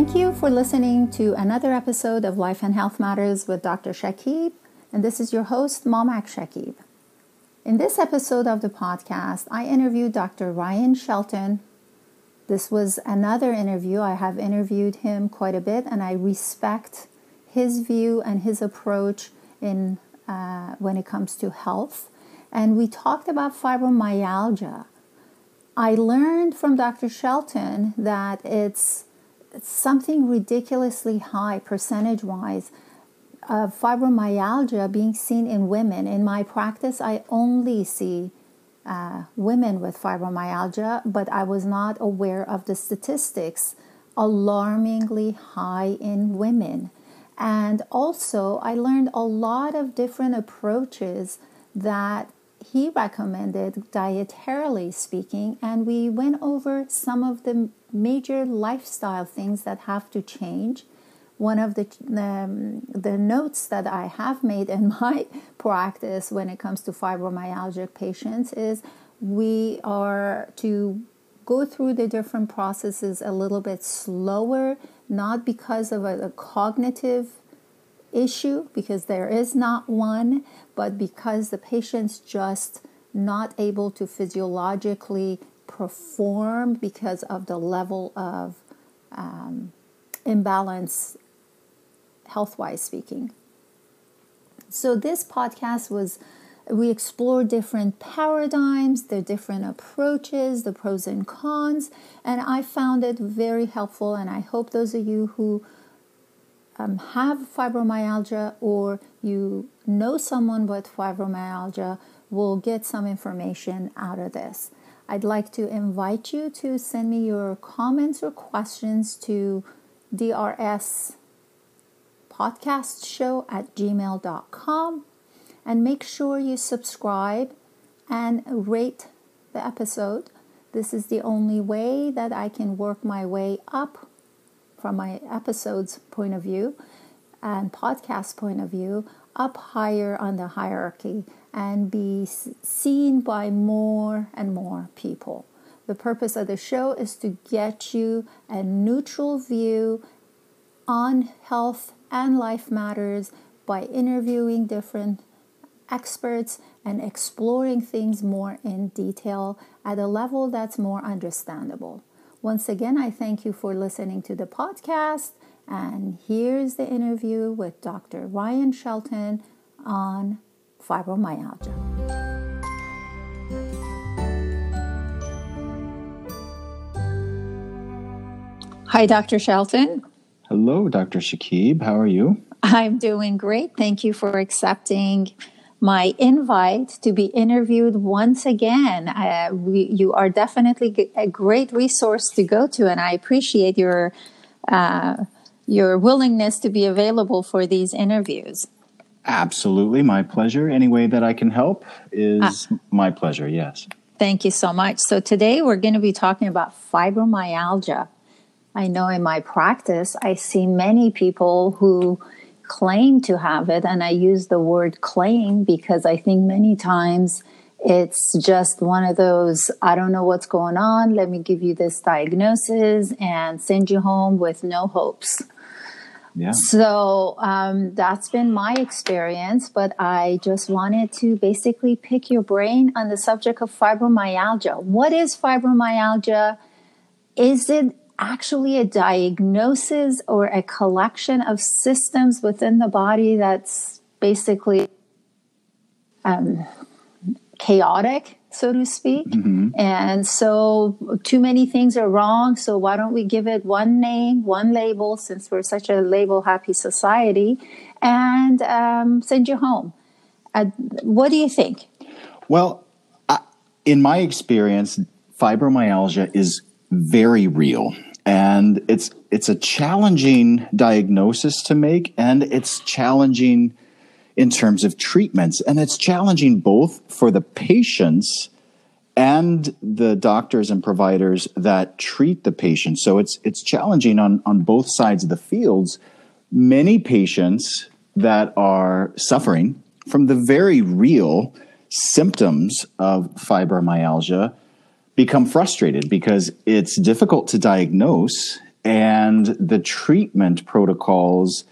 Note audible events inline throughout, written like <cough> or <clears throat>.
Thank you for listening to another episode of Life and Health Matters with Dr. Shakib, and this is your host, Momak Shakib. In this episode of the podcast, I interviewed Dr. Ryan Shelton. This was another interview. I have interviewed him quite a bit, and I respect his view and his approach in uh, when it comes to health. And we talked about fibromyalgia. I learned from Dr. Shelton that it's something ridiculously high percentage wise of fibromyalgia being seen in women. In my practice, I only see uh, women with fibromyalgia, but I was not aware of the statistics alarmingly high in women. And also, I learned a lot of different approaches that he recommended dietarily speaking, and we went over some of the major lifestyle things that have to change. One of the um, the notes that I have made in <laughs> my practice when it comes to fibromyalgia patients is we are to go through the different processes a little bit slower, not because of a, a cognitive issue, because there is not one, but because the patient's just not able to physiologically perform because of the level of um, imbalance, health wise speaking. So, this podcast was we explored different paradigms, the different approaches, the pros and cons, and I found it very helpful. And I hope those of you who um, have fibromyalgia or you know someone with fibromyalgia will get some information out of this. I'd like to invite you to send me your comments or questions to DRS podcast show at gmail.com and make sure you subscribe and rate the episode. This is the only way that I can work my way up from my episodes point of view and podcast point of view up higher on the hierarchy and be seen by more and more people. The purpose of the show is to get you a neutral view on health and life matters by interviewing different experts and exploring things more in detail at a level that's more understandable. Once again, I thank you for listening to the podcast. And here's the interview with Dr. Ryan Shelton on fibromyalgia. Hi, Dr. Shelton. Hello, Dr. Shakib. How are you? I'm doing great. Thank you for accepting my invite to be interviewed once again. Uh, we, you are definitely a great resource to go to, and I appreciate your uh, your willingness to be available for these interviews. Absolutely, my pleasure. Any way that I can help is uh, my pleasure. Yes. Thank you so much. So today we're going to be talking about fibromyalgia. I know in my practice I see many people who claim to have it. And I use the word claim because I think many times it's just one of those, I don't know what's going on. Let me give you this diagnosis and send you home with no hopes. Yeah. So um, that's been my experience, but I just wanted to basically pick your brain on the subject of fibromyalgia. What is fibromyalgia? Is it actually a diagnosis or a collection of systems within the body that's basically um, chaotic, so to speak. Mm-hmm. And so, too many things are wrong. So, why don't we give it one name, one label, since we're such a label happy society, and um, send you home? Uh, what do you think? Well, I, in my experience, fibromyalgia is very real and it's it's a challenging diagnosis to make and it's challenging in terms of treatments. And it's challenging both for the patients and the doctors and providers that treat the patients. So it's it's challenging on on both sides of the fields. Many patients that are suffering from the very real symptoms of fibromyalgia become frustrated because it's difficult to diagnose and the treatment protocols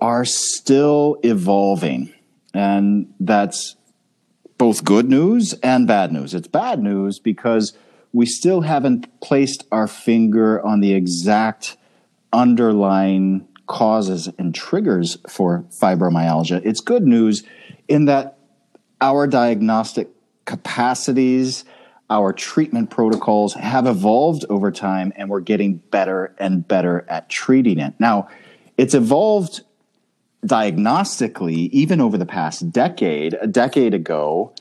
are still evolving. And that's both good news and bad news. It's bad news because we still haven't placed our finger on the exact underlying causes and triggers for fibromyalgia. It's good news in that our diagnostic capacities, our treatment protocols have evolved over time and we're getting better and better at treating it. Now, it's evolved diagnostically even over the past decade. A decade ago,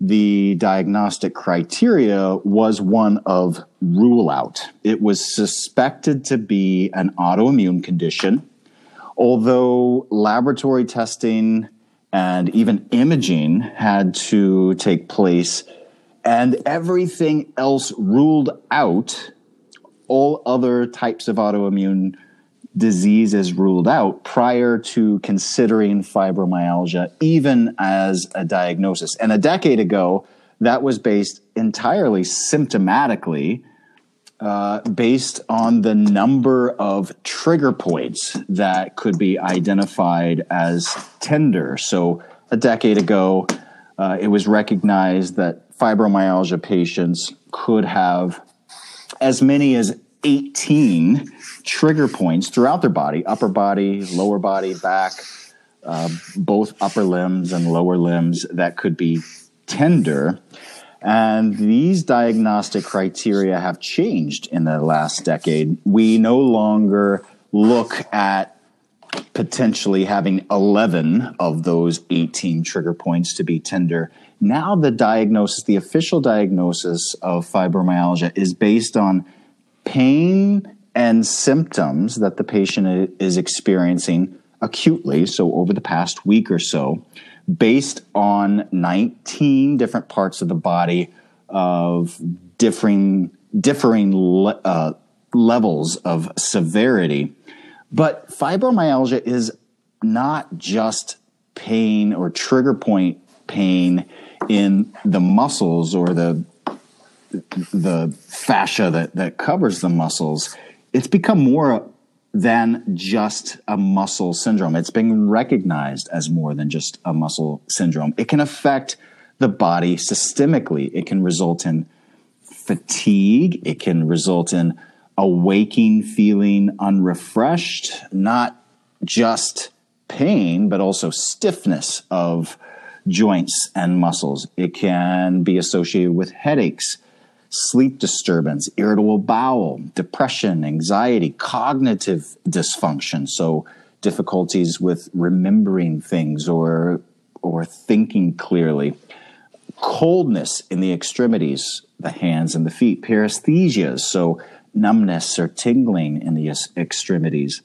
the diagnostic criteria was one of rule out. It was suspected to be an autoimmune condition, although laboratory testing and even imaging had to take place, and everything else ruled out. All other types of autoimmune disease is ruled out prior to considering fibromyalgia even as a diagnosis. And a decade ago, that was based entirely symptomatically, uh, based on the number of trigger points that could be identified as tender. So a decade ago, uh, it was recognized that fibromyalgia patients could have as many as 18 trigger points throughout their body upper body, lower body, back, uh, both upper limbs and lower limbs that could be tender. And these diagnostic criteria have changed in the last decade. We no longer look at potentially having 11 of those 18 trigger points to be tender. Now, the diagnosis, the official diagnosis of fibromyalgia is based on pain and symptoms that the patient is experiencing acutely, so over the past week or so, based on 19 different parts of the body of differing differing le- uh, levels of severity. But fibromyalgia is not just pain or trigger point pain in the muscles or the the fascia that, that covers the muscles, it's become more than just a muscle syndrome. It's been recognized as more than just a muscle syndrome. It can affect the body systemically. It can result in fatigue. It can result in a waking feeling unrefreshed, not just pain, but also stiffness of joints and muscles. It can be associated with headaches sleep disturbance, irritable bowel, depression, anxiety, cognitive dysfunction. So difficulties with remembering things or or thinking clearly. Coldness in the extremities, the hands and the feet, paresthesias, so numbness or tingling in the extremities.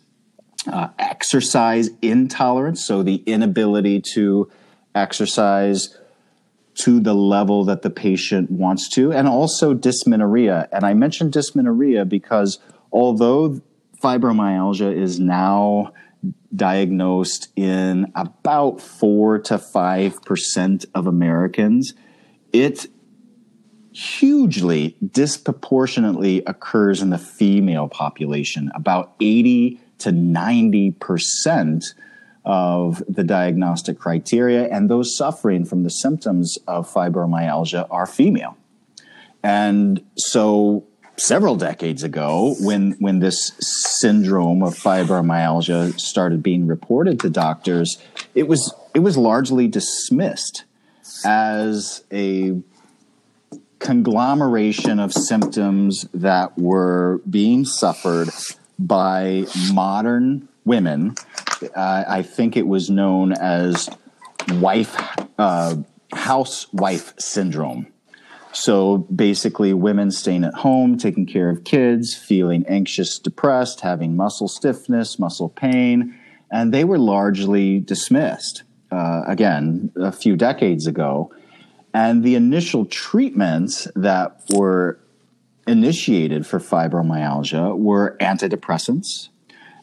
Uh, exercise intolerance, so the inability to exercise to the level that the patient wants to, and also dysmenorrhea. And I mentioned dysmenorrhea because although fibromyalgia is now diagnosed in about 4 to 5% of Americans, it hugely disproportionately occurs in the female population. About 80 to 90% of the diagnostic criteria, and those suffering from the symptoms of fibromyalgia are female. And so, several decades ago, when when this syndrome of fibromyalgia started being reported to doctors, it was it was largely dismissed as a conglomeration of symptoms that were being suffered by modern women uh, I think it was known as wife uh, housewife syndrome. So basically, women staying at home, taking care of kids, feeling anxious, depressed, having muscle stiffness, muscle pain, and they were largely dismissed. Uh, again, a few decades ago. And the initial treatments that were initiated for fibromyalgia were antidepressants,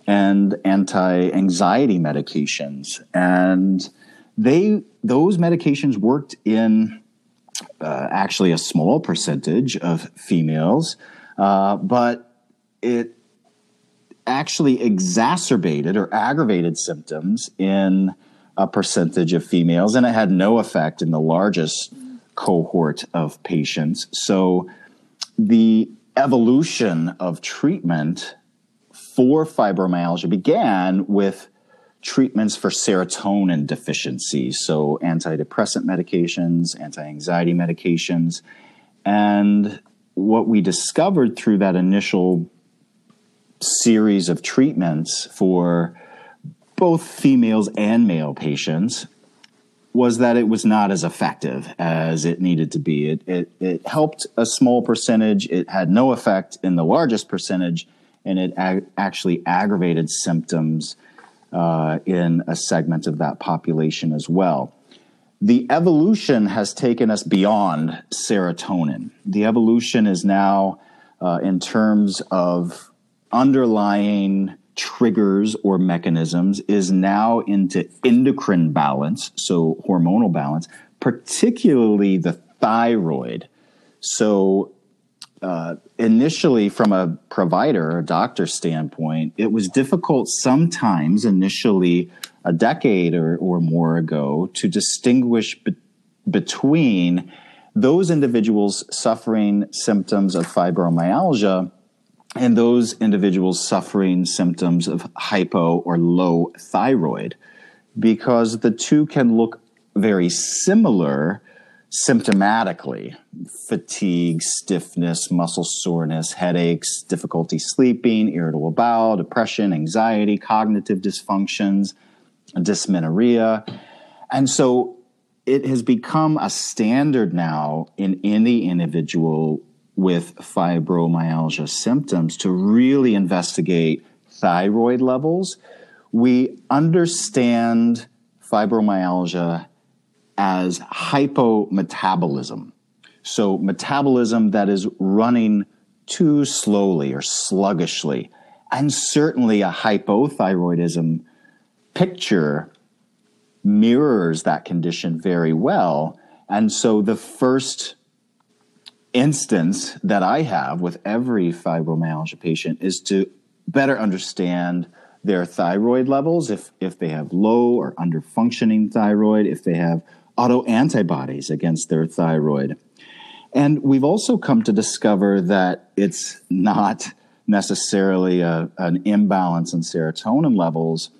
and anti-anxiety medications, and they those medications worked in uh, actually a small percentage of females, uh, but it actually exacerbated or aggravated symptoms in a percentage of females, and it had no effect in the largest cohort of patients. So the evolution of treatment for fibromyalgia began with treatments for serotonin deficiency, so antidepressant medications, anti anxiety medications. And what we discovered through that initial series of treatments for both females and male patients was that it was not as effective as it needed to be. It, it, it helped a small percentage, it had no effect in the largest percentage, and it ag- actually aggravated symptoms uh, in a segment of that population as well. The evolution has taken us beyond serotonin. The evolution is now uh, in terms of underlying triggers or mechanisms is now into endocrine balance, so hormonal balance, particularly the thyroid. So, uh, initially, from a provider, a doctor standpoint, it was difficult sometimes, initially, a decade or, or more ago, to distinguish be- between those individuals suffering symptoms of fibromyalgia and those individuals suffering symptoms of hypo or low thyroid because the two can look very similar symptomatically fatigue, stiffness, muscle soreness, headaches, difficulty sleeping, irritable bowel, depression, anxiety, cognitive dysfunctions, dysmenorrhea. And so it has become a standard now in any individual with fibromyalgia symptoms to really investigate thyroid levels. We understand fibromyalgia as hypometabolism. So, metabolism that is running too slowly or sluggishly, and certainly a hypothyroidism picture mirrors that condition very well. And so, the first instance that I have with every fibromyalgia patient is to better understand their thyroid levels if if they have low or under functioning thyroid if they have autoantibodies against their thyroid. And we've also come to discover that it's not necessarily a, an imbalance in serotonin levels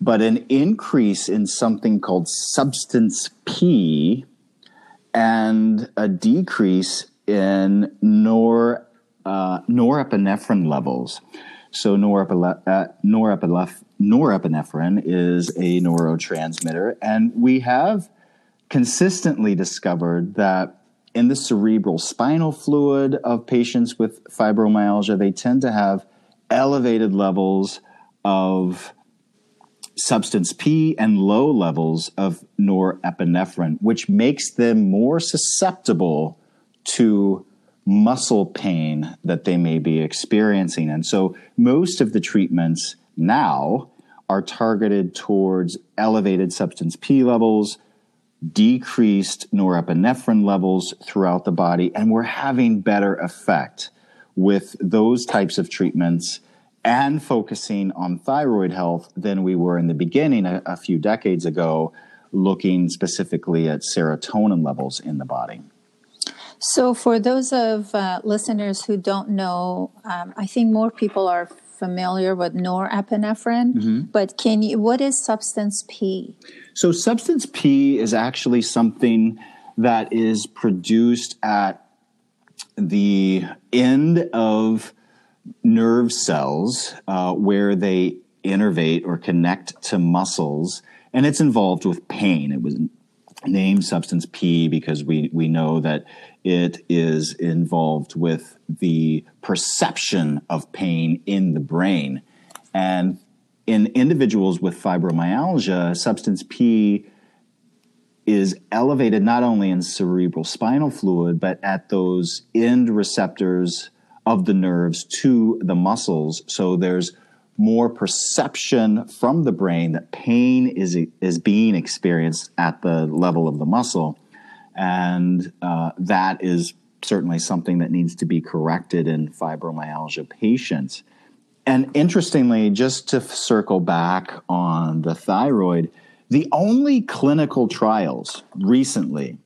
but an increase in something called substance p and a decrease in nor, uh, norepinephrine levels. So uh, norepinephrine is a neurotransmitter, and we have consistently discovered that in the cerebral spinal fluid of patients with fibromyalgia, they tend to have elevated levels of substance P and low levels of norepinephrine, which makes them more susceptible to muscle pain that they may be experiencing. And so most of the treatments now are targeted towards elevated substance P levels, decreased norepinephrine levels throughout the body, and we're having better effect with those types of treatments and focusing on thyroid health than we were in the beginning a, a few decades ago, looking specifically at serotonin levels in the body. So, for those of uh, listeners who don't know, um, I think more people are familiar with norepinephrine, mm-hmm. but can you? What is substance P? So, substance P is actually something that is produced at the end of nerve cells uh, where they innervate or connect to muscles, and it's involved with pain. It was named substance P because we we know that it is involved with the perception of pain in the brain. And in individuals with fibromyalgia, substance P is elevated not only in cerebral spinal fluid, but at those end receptors of the nerves to the muscles. So there's more perception from the brain that pain is, is being experienced at the level of the muscle. And uh, that is certainly something that needs to be corrected in fibromyalgia patients. And interestingly, just to circle back on the thyroid, the only clinical trials recently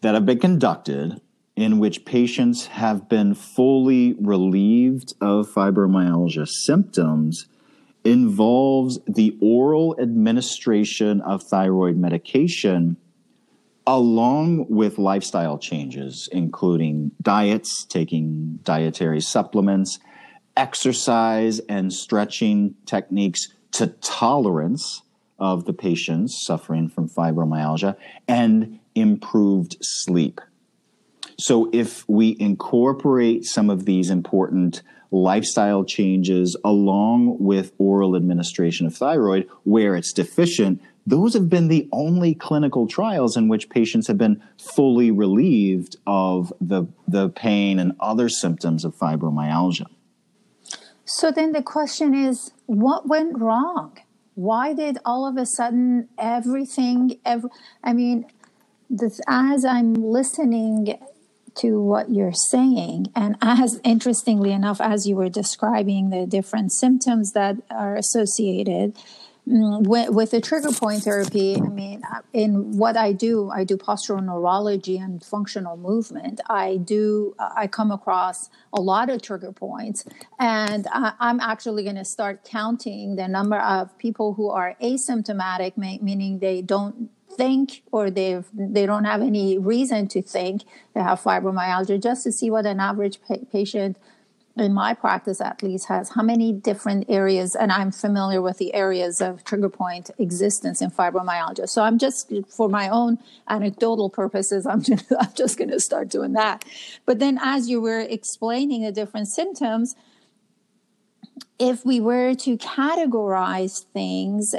that have been conducted in which patients have been fully relieved of fibromyalgia symptoms involves the oral administration of thyroid medication along with lifestyle changes, including diets, taking dietary supplements, exercise and stretching techniques to tolerance of the patients suffering from fibromyalgia, and improved sleep. So, if we incorporate some of these important lifestyle changes along with oral administration of thyroid where it's deficient, those have been the only clinical trials in which patients have been fully relieved of the, the pain and other symptoms of fibromyalgia. So then the question is what went wrong? Why did all of a sudden everything, every, I mean, this, as I'm listening to what you're saying, and as interestingly enough, as you were describing the different symptoms that are associated, with, with the trigger point therapy, I mean, uh, in what I do, I do postural neurology and functional movement. I do, uh, I come across a lot of trigger points, and I, am actually going to start counting the number of people who are asymptomatic, meaning they don't think or they they don't have any reason to think they have fibromyalgia, just to see what an average pa- patient in my practice at least has how many different areas and i'm familiar with the areas of trigger point existence in fibromyalgia. So i'm just for my own anecdotal purposes i'm just, <laughs> I'm just going to start doing that. But then as you were explaining the different symptoms if we were to categorize things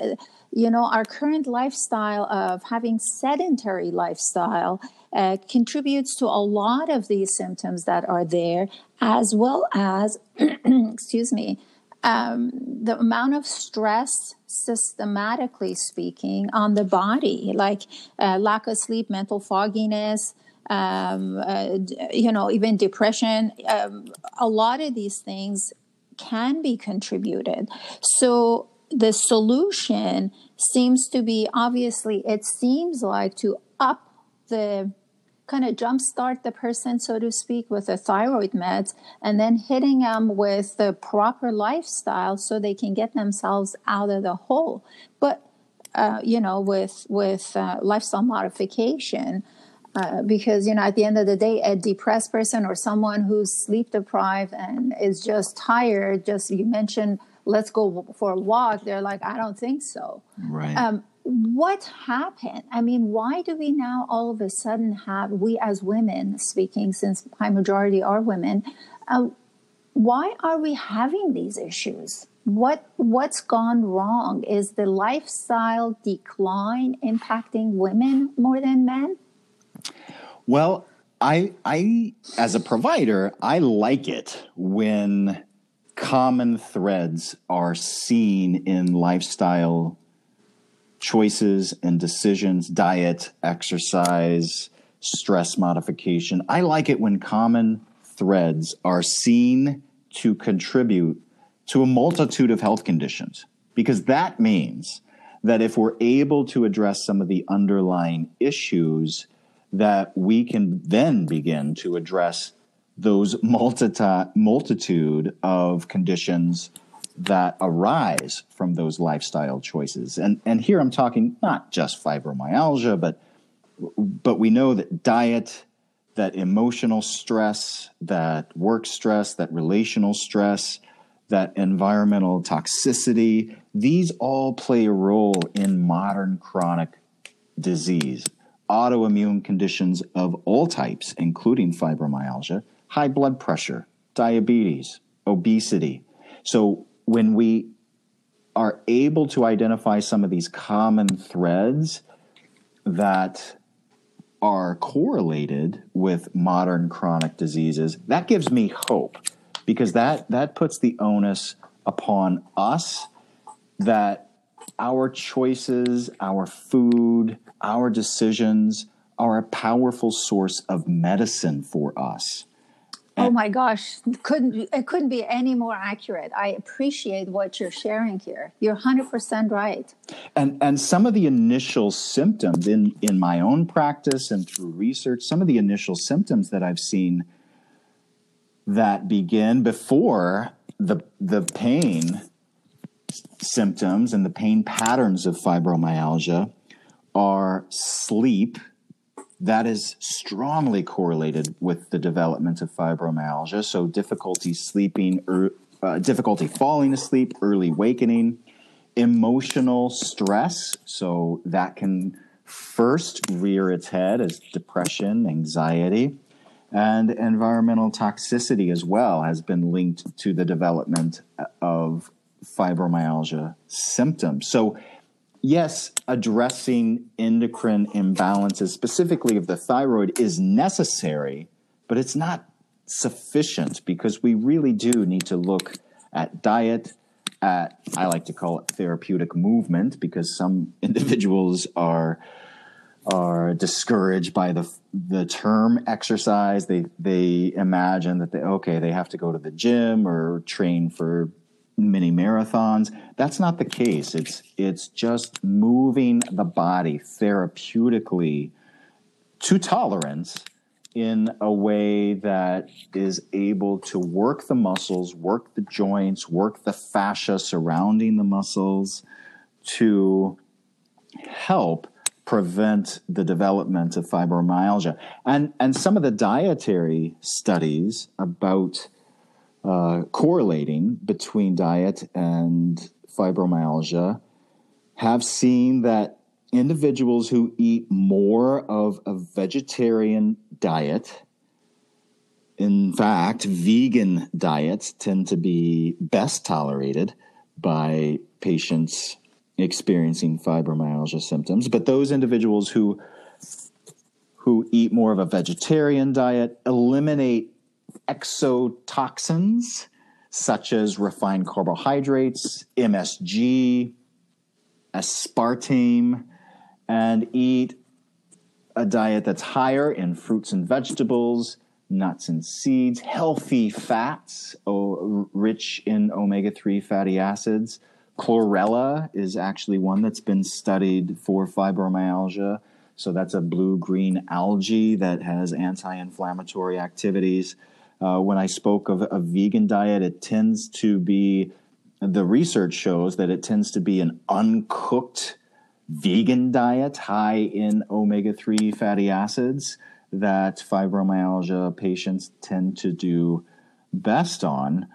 you know our current lifestyle of having sedentary lifestyle uh, contributes to a lot of these symptoms that are there, as well as, <clears throat> excuse me, um, the amount of stress, systematically speaking, on the body, like uh, lack of sleep, mental fogginess, um, uh, you know, even depression. Um, a lot of these things can be contributed. So the solution seems to be obviously, it seems like to up the kind of jumpstart the person, so to speak, with the thyroid meds, and then hitting them with the proper lifestyle so they can get themselves out of the hole. But uh, you know, with with uh, lifestyle modification, uh, because you know, at the end of the day, a depressed person or someone who's sleep deprived and is just tired, just you mentioned, let's go for a walk. They're like, I don't think so. Right. Um, what happened? I mean, why do we now all of a sudden have, we as women speaking, since high majority are women, uh, why are we having these issues? What what's gone wrong? Is the lifestyle decline impacting women more than men? Well, I I as a provider, I like it when common threads are seen in lifestyle choices and decisions, diet, exercise, stress modification. I like it when common threads are seen to contribute to a multitude of health conditions, because that means that if we're able to address some of the underlying issues, that we can then begin to address those multitude of conditions that arise from those lifestyle choices. And and here I'm talking not just fibromyalgia, but but we know that diet, that emotional stress, that work stress, that relational stress, that environmental toxicity, these all play a role in modern chronic disease. Autoimmune conditions of all types, including fibromyalgia, high blood pressure, diabetes, obesity. So when we are able to identify some of these common threads that are correlated with modern chronic diseases, that gives me hope because that, that puts the onus upon us that our choices, our food, our decisions are a powerful source of medicine for us. Oh my gosh, couldn't it couldn't be any more accurate. I appreciate what you're sharing here. You're 100% right. And and some of the initial symptoms in in my own practice and through research, some of the initial symptoms that I've seen that begin before the the pain symptoms and the pain patterns of fibromyalgia are sleep that is strongly correlated with the development of fibromyalgia. So, difficulty sleeping, er, uh, difficulty falling asleep, early wakening, emotional stress. So, that can first rear its head as depression, anxiety, and environmental toxicity as well has been linked to the development of fibromyalgia symptoms. So, yes, addressing endocrine imbalances, specifically of the thyroid, is necessary, but it's not sufficient because we really do need to look at diet, at, I like to call it therapeutic movement because some <laughs> individuals are are discouraged by the the term exercise. They they imagine that they okay they have to go to the gym or train for mini marathons. That's not the case. It's it's just moving the body therapeutically to tolerance in a way that is able to work the muscles, work the joints, work the fascia surrounding the muscles to help prevent the development of fibromyalgia. And and some of the dietary studies about uh, correlating between diet and fibromyalgia have seen that individuals who eat more of a vegetarian diet, in fact, vegan diets tend to be best tolerated by patients experiencing fibromyalgia symptoms. But those individuals who who eat more of a vegetarian diet eliminate excitotoxins such as refined carbohydrates, MSG, aspartame, and eat a diet that's higher in fruits and vegetables, nuts and seeds, healthy fats, oh, rich in omega 3 fatty acids. Chlorella is actually one that's been studied for fibromyalgia. So that's a blue green algae that has anti inflammatory activities. Uh, when I spoke of a vegan diet, it tends to be, the research shows that it tends to be an uncooked vegan diet high in omega 3 fatty acids that fibromyalgia patients tend to do best on.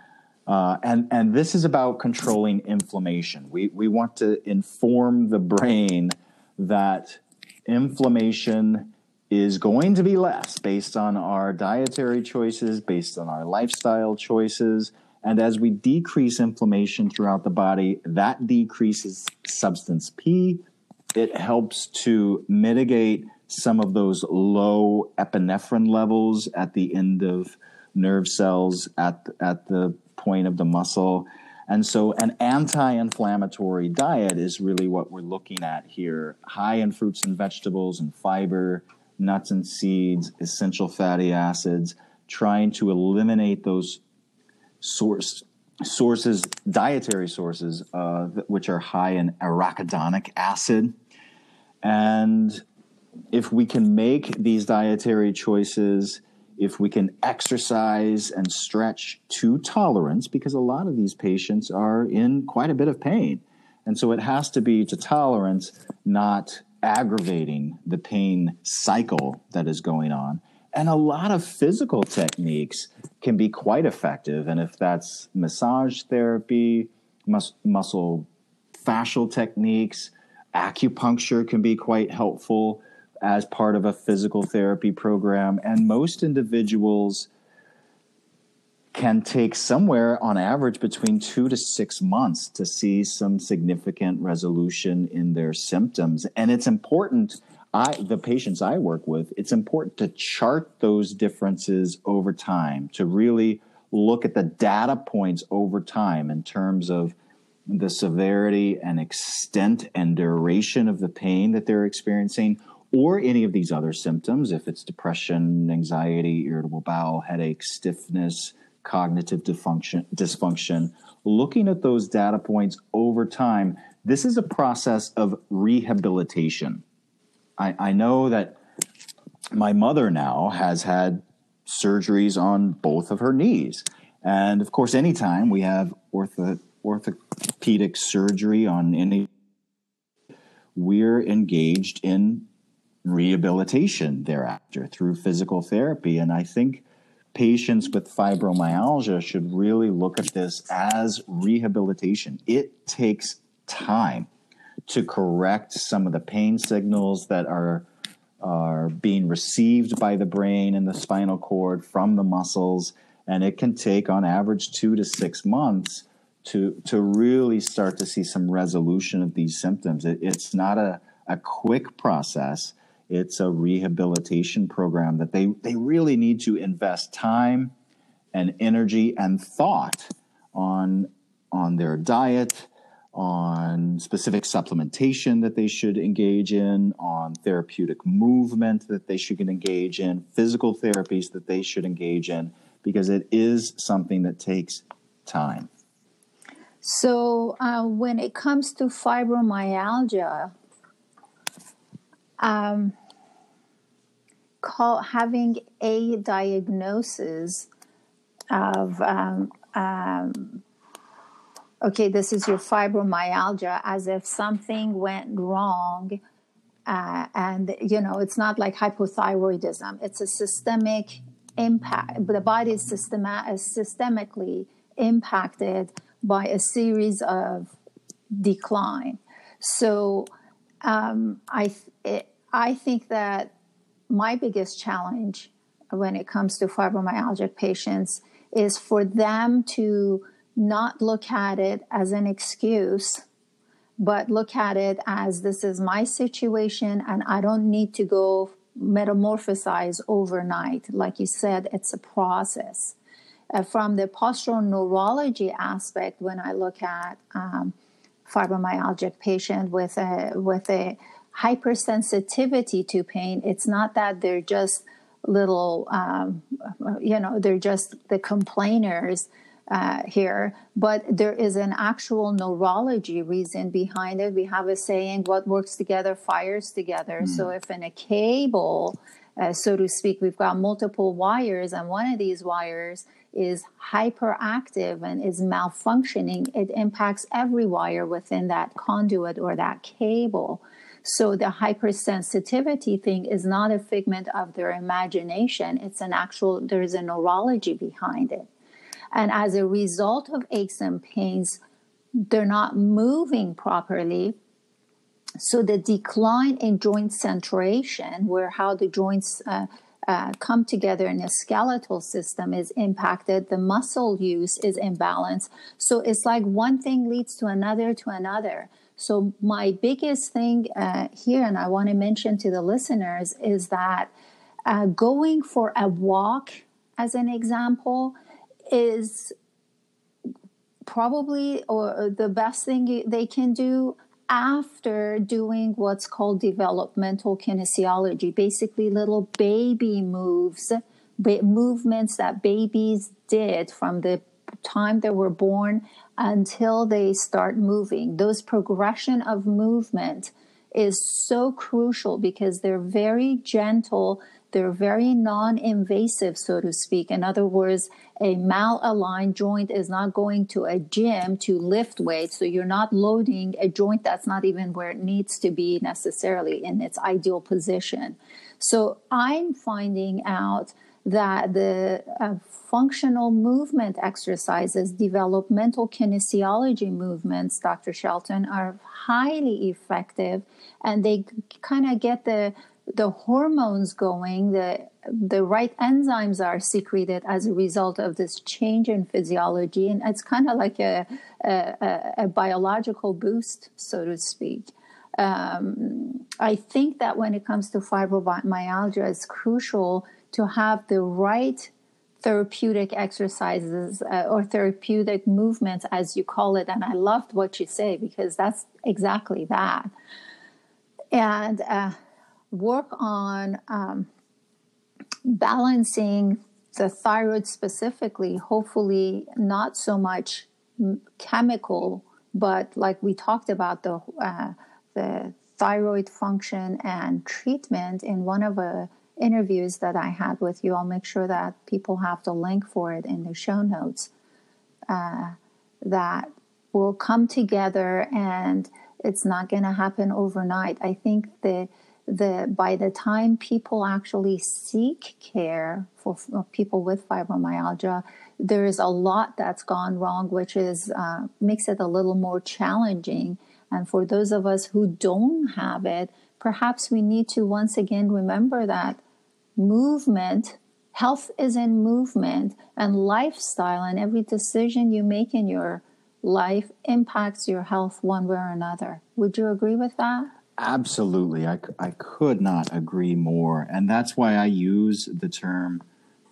Uh, and, and this is about controlling inflammation. We, we want to inform the brain that inflammation is going to be less based on our dietary choices, based on our lifestyle choices. And as we decrease inflammation throughout the body, that decreases substance P. It helps to mitigate some of those low epinephrine levels at the end of nerve cells at, at the point of the muscle. And so, an anti inflammatory diet is really what we're looking at here high in fruits and vegetables and fiber, nuts and seeds, essential fatty acids, trying to eliminate those source sources, dietary sources, uh, which are high in arachidonic acid. And if we can make these dietary choices, if we can exercise and stretch to tolerance, because a lot of these patients are in quite a bit of pain. And so it has to be to tolerance, not aggravating the pain cycle that is going on. And a lot of physical techniques can be quite effective. And if that's massage therapy, mus- muscle fascial techniques, acupuncture can be quite helpful as part of a physical therapy program. And most individuals can take somewhere on average between two to six months to see some significant resolution in their symptoms. And it's important, I, the patients I work with, it's important to chart those differences over time, to really look at the data points over time in terms of the severity and extent and duration of the pain that they're experiencing or any of these other symptoms, if it's depression, anxiety, irritable bowel, headache, stiffness, cognitive dysfunction, dysfunction, looking at those data points over time, this is a process of rehabilitation. I, I know that my mother now has had surgeries on both of her knees. And of course, anytime we have ortho, orthopedic surgery on any, we're engaged in rehabilitation thereafter through physical therapy. And I think patients with fibromyalgia should really look at this as rehabilitation. It takes time to correct some of the pain signals that are are being received by the brain and the spinal cord from the muscles and it can take on average 2 to 6 months to to really start to see some resolution of these symptoms it, it's not a, a quick process it's a rehabilitation program that they, they really need to invest time and energy and thought on, on their diet, on specific supplementation that they should engage in, on therapeutic movement that they should engage in, physical therapies that they should engage in, because it is something that takes time. So, uh, when it comes to fibromyalgia, um, call having a diagnosis of um, um, okay, this is your fibromyalgia, as if something went wrong. Uh, and you know, it's not like hypothyroidism; it's a systemic impact. The body is systema- systemically impacted by a series of decline. So, um, I it, I think that my biggest challenge when it comes to fibromyalgia patients is for them to not look at it as an excuse, but look at it as this is my situation and I don't need to go metamorphosize overnight. Like you said, it's a process. Uh, from the postural neurology aspect, when I look at um, fibromyalgic patient with a with a hypersensitivity to pain. It's not that they're just little, um, you know, they're just the complainers uh, here, but there is an actual neurology reason behind it. We have a saying, what works together fires together. Mm. So if in a cable, uh, so to speak, we've got multiple wires, and one of these wires is hyperactive and is malfunctioning, it impacts every wire within that conduit or that cable. So the hypersensitivity thing is not a figment of their imagination. It's an actual, there's a neurology behind it. And as a result of aches and pains, they're not moving properly. So the decline in joint centration, where how the joints uh, uh, come together in a skeletal system is impacted. The muscle use is imbalanced. So it's like one thing leads to another to another. So, my biggest thing uh, here, and I want to mention to the listeners, is that uh, going for a walk, as an example, is probably or the best thing they can do after doing what's called developmental kinesiology. Basically little baby moves movements that babies did from the time they were born until they start moving. Those progression of movement is so crucial because they're very gentle, they're very non invasive, so to speak. In other words, a malaligned joint is not going to a gym to lift weights, so you're not loading a joint that's not even where it needs to be necessarily in its ideal position. So I'm finding out that the uh, functional movement exercises, developmental kinesiology movements, Dr. Shelton, are highly effective and they kind of get the the hormones going, the the right enzymes are secreted as a result of this change in physiology, and it's kind of like a, a, a biological boost, so to speak. Um, I think that when it comes to fibromyalgia, it's crucial to have the right therapeutic exercises uh, or therapeutic movements, as you call it. And I loved what you say because that's exactly that. And uh, work on um, balancing the thyroid specifically, hopefully not so much chemical, but like we talked about the uh, the thyroid function and treatment in one of the interviews that I had with you. I'll make sure that people have the link for it in the show notes. Uh, that will come together and it's not going to happen overnight. I think the the by the time people actually seek care for, for people with fibromyalgia, there is a lot that's gone wrong, which is uh, makes it a little more challenging. And for those of us who don't have it, perhaps we need to once again remember that movement, health is in movement, and lifestyle, and every decision you make in your life impacts your health one way or another. Would you agree with that? Absolutely. I, I could not agree more. And that's why I use the term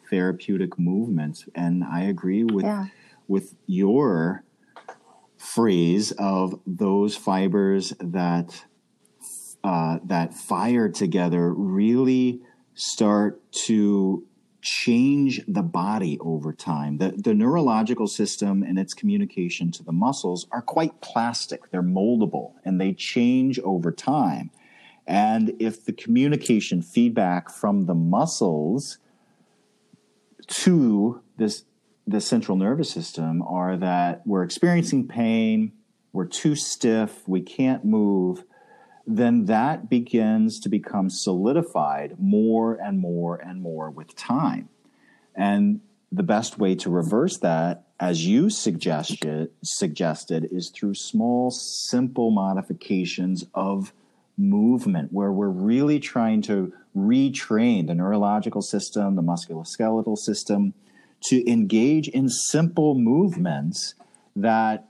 therapeutic movements. And I agree with, yeah. with your phrase of those fibers that uh, that fire together really start to change the body over time. The, the neurological system and its communication to the muscles are quite plastic. They're moldable and they change over time. And if the communication feedback from the muscles to this the central nervous system are that we're experiencing pain, we're too stiff, we can't move, then that begins to become solidified more and more and more with time. And the best way to reverse that, as you suggested, suggested is through small, simple modifications of movement, where we're really trying to retrain the neurological system, the musculoskeletal system, to engage in simple movements that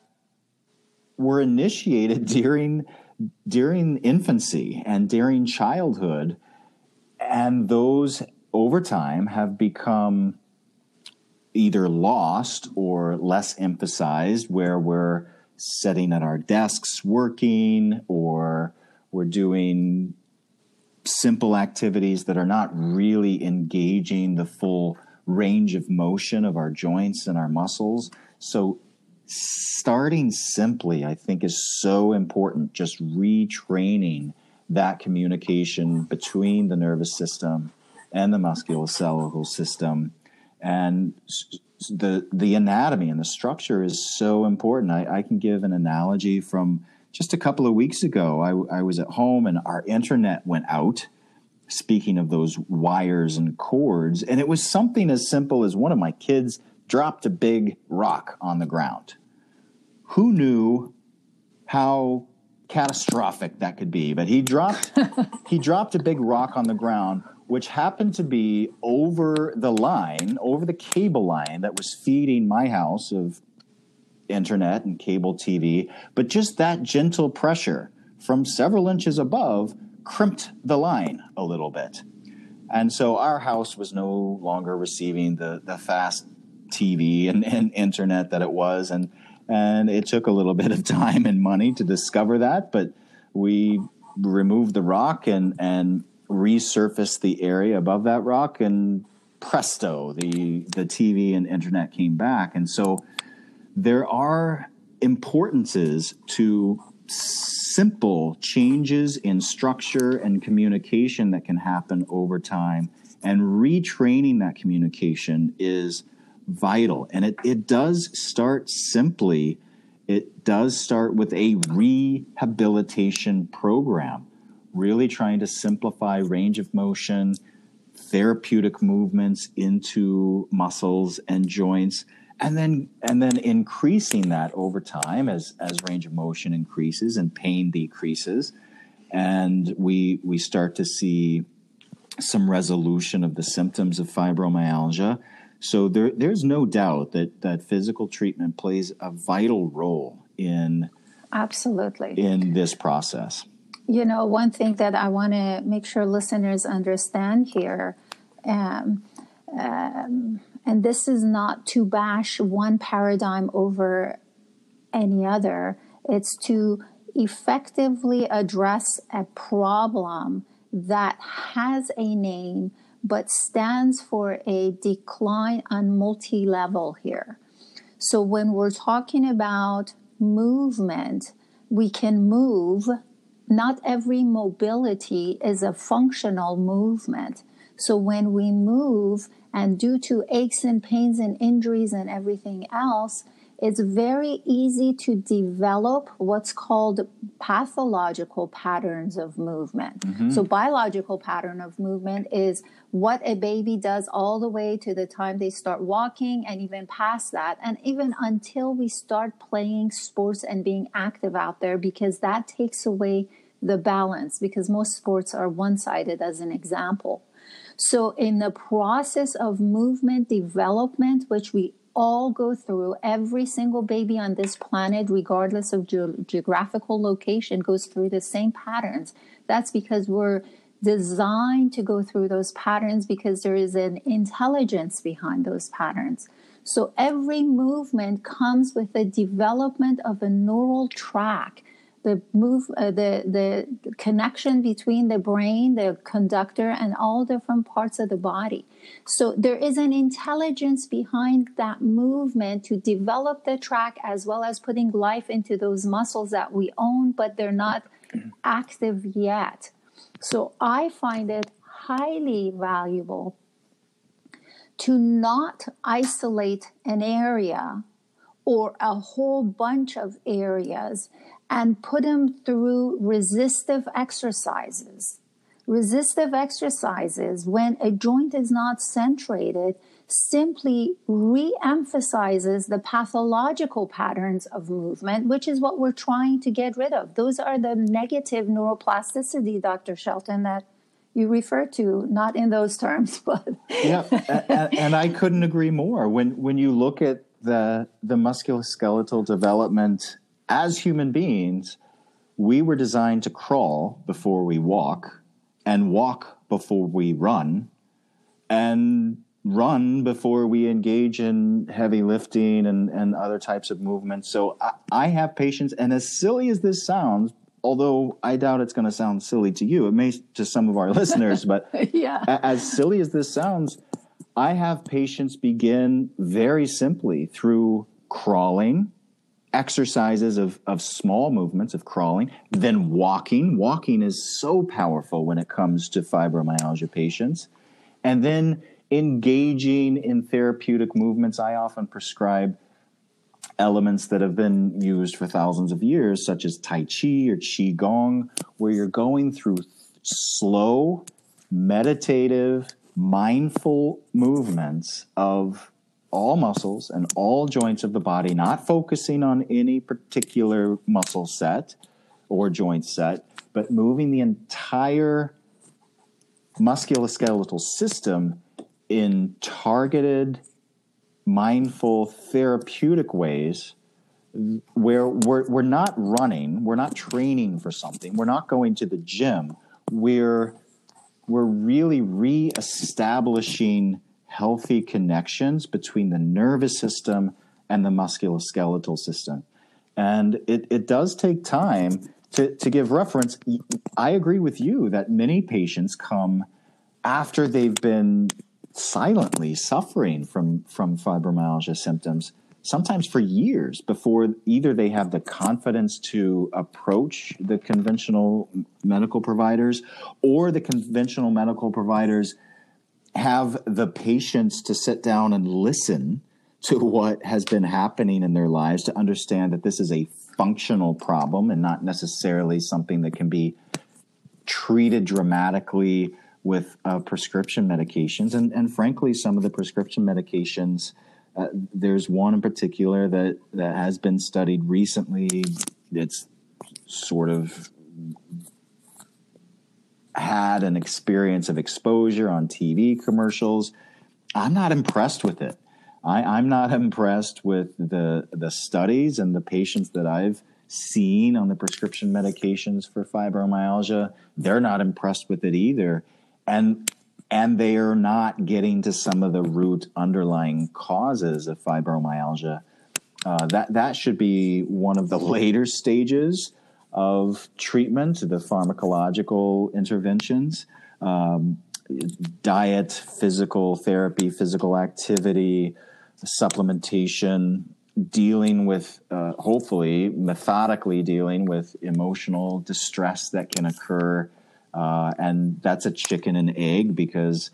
were initiated <laughs> during during infancy and during childhood, and those over time have become either lost or less emphasized, where we're sitting at our desks working or we're doing simple activities that are not really engaging the full range of motion of our joints and our muscles. So starting simply, I think, is so important. Just retraining that communication between the nervous system and the musculoskeletal system. And the the anatomy and the structure is so important. I, I, can give an analogy from just a couple of weeks ago. I, I was at home and our internet went out. Speaking of those wires and cords, and it was something as simple as one of my kids dropped a big rock on the ground who knew how catastrophic that could be? But he dropped <laughs> he dropped a big rock on the ground, which happened to be over the line, over the cable line that was feeding my house of internet and cable TV. But just that gentle pressure from several inches above crimped the line a little bit. And so our house was no longer receiving the, the fast TV and, and internet that it was. And and it took a little <laughs> bit of time and money to discover that, but we removed the rock and, and resurfaced the area above that rock, and presto, the, the TV and internet came back. And so there are importances to simple changes in structure and communication that can happen over time. And retraining that communication is vital. And it, it does start simply, it does start with a rehabilitation program, really trying to simplify range of motion, therapeutic movements into muscles and joints and then and then increasing that over time as as range of motion increases and pain decreases and we we start to see some resolution of the symptoms of fibromyalgia so there, there's no doubt that, that physical treatment plays a vital role in absolutely in this process. You know, one thing that I want to make sure listeners understand here, um, um, and this is not to bash one paradigm over any other. It's to effectively address a problem that has a name but stands for a decline on multi level here. So when we're talking about movement, we can move. Not every mobility is a functional movement. So when we move, and due to aches and pains and injuries and everything else, it's very easy to develop what's called pathological patterns of movement. Mm-hmm. So biological pattern of movement is what a baby does all the way to the time they start walking and even past that and even until we start playing sports and being active out there because that takes away the balance because most sports are one-sided as an example. So in the process of movement development, which we all go through. Every single baby on this planet, regardless of ge- geographical location, goes through the same patterns. That's because we're designed to go through those patterns because there is an intelligence behind those patterns. So every movement comes with the development of a neural track the move uh, the the connection between the brain the conductor and all different parts of the body. So there is an intelligence behind that movement to develop the track as well as putting life into those muscles that we own but they're not <clears throat> active yet. So i find it highly valuable to not isolate an area or a whole bunch of areas and put them through resistive exercises. Resistive exercises, when a joint is not centrated, simply re-emphasizes the pathological patterns of movement, which is what we're trying to get rid of. Those are the negative neuroplasticity, Dr. Shelton, that you refer to, not in those terms, <laughs> but yeah, and, and I couldn't agree more. When when you look at the the musculoskeletal development as human beings, we were designed to crawl before we walk and walk before we run and run before we engage in heavy lifting and, and other types of movements. So I, I have patience, and as silly as this sounds, although I doubt it's going to sound silly to you, it may to some of our <laughs> listeners, but yeah. as silly as this sounds, I have patients begin very simply through crawling exercises of, of small movements of crawling, then walking. Walking is so powerful when it comes to fibromyalgia patients. And then engaging in therapeutic movements. I often prescribe elements that have been used for thousands of years, such as Tai Chi or Qi Gong, where you're going through slow, meditative, mindful movements of all muscles and all joints of the body, not focusing on any particular muscle set or joint set, but moving the entire musculoskeletal system in targeted, mindful, therapeutic ways where we're, we're not running, we're not training for something, we're not going to the gym, we're, we're really re-establishing healthy connections between the nervous system and the musculoskeletal system. And it, it does take time to, to give reference. I agree with you that many patients come after they've been silently suffering from, from fibromyalgia symptoms, sometimes for years before either they have the confidence to approach the conventional medical providers or the conventional medical providers have the patience to sit down and listen to what has been happening in their lives to understand that this is a functional problem and not necessarily something that can be treated dramatically with uh, prescription medications. And, and frankly, some of the prescription medications, uh, there's one in particular that, that has been studied recently. It's sort of had an experience of exposure on TV commercials. I'm not impressed with it. I, am not impressed with the the studies and the patients that I've seen on the prescription medications for fibromyalgia. They're not impressed with it either, and and they are not getting to some of the root underlying causes of fibromyalgia. Uh, that that should be one of the later stages of treatment, the pharmacological interventions, um, diet, physical therapy, physical activity, supplementation, dealing with, uh, hopefully, methodically dealing with emotional distress that can occur. Uh, and that's a chicken and egg because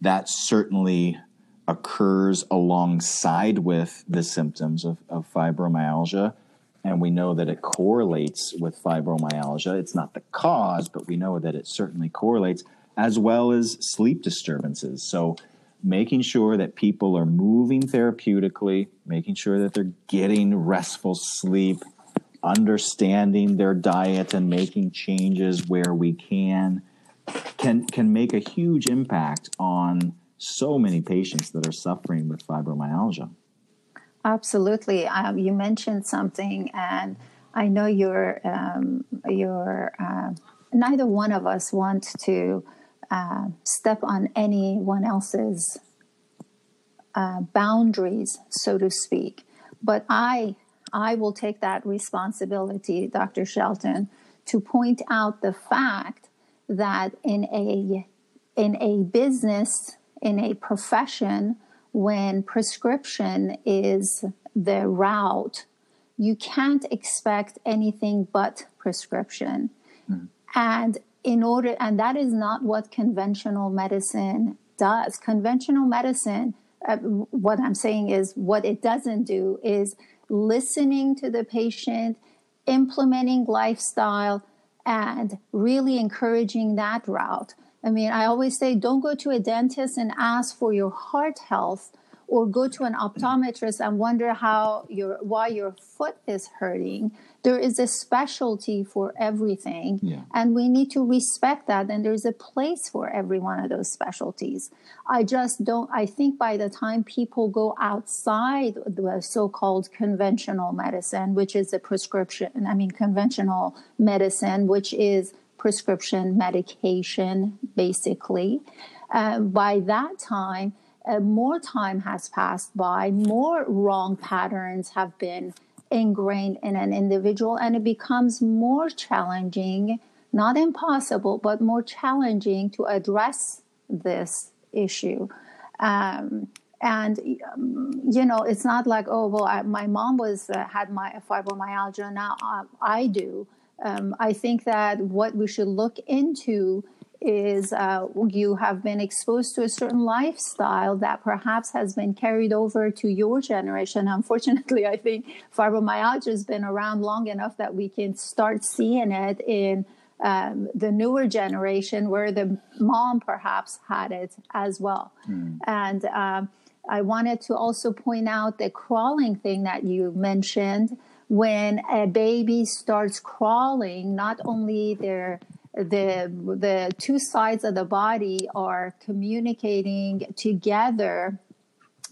that certainly occurs alongside with the symptoms of, of fibromyalgia. And we know that it correlates with fibromyalgia. It's not the cause, but we know that it certainly correlates, as well as sleep disturbances. So, making sure that people are moving therapeutically, making sure that they're getting restful sleep, understanding their diet and making changes where we can can can make a huge impact on so many patients that are suffering with fibromyalgia. Absolutely. Um, you mentioned something, and I know you're um, you're uh, neither one of us want to uh, step on anyone else's uh, boundaries, so to speak. But I I will take that responsibility, Dr. Shelton, to point out the fact that in a in a business in a profession when prescription is the route you can't expect anything but prescription mm. and in order and that is not what conventional medicine does conventional medicine uh, what i'm saying is what it doesn't do is listening to the patient implementing lifestyle and really encouraging that route. I mean, I always say don't go to a dentist and ask for your heart health or go to an optometrist and wonder how your why your foot is hurting. There is a specialty for everything. Yeah. and we need to respect that. And there's a place for every one of those specialties. I just don't i think by the time people go outside the so-called conventional medicine which is a prescription i mean conventional medicine which is prescription medication basically uh, by that time uh, more time has passed by more wrong patterns have been ingrained in an individual and it becomes more challenging, not impossible, but more challenging to address this issue. Um, and um, you know, it's not like oh well, I, my mom was uh, had my fibromyalgia. Now uh, I do. Um, I think that what we should look into is uh, you have been exposed to a certain lifestyle that perhaps has been carried over to your generation. Unfortunately, I think fibromyalgia has been around long enough that we can start seeing it in um, the newer generation where the mom perhaps had it as well. Mm. And um, I wanted to also point out the crawling thing that you mentioned. When a baby starts crawling, not only their the the two sides of the body are communicating together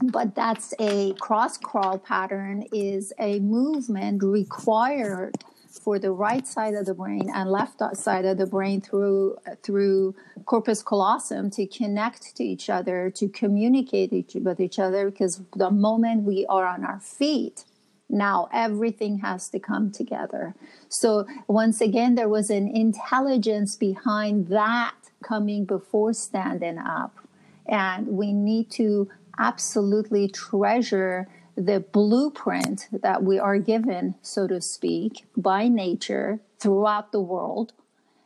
but that's a cross crawl pattern is a movement required for the right side of the brain and left side of the brain through through corpus callosum to connect to each other to communicate each, with each other because the moment we are on our feet now everything has to come together. So once again, there was an intelligence behind that coming before standing up. And we need to absolutely treasure the blueprint that we are given, so to speak, by nature throughout the world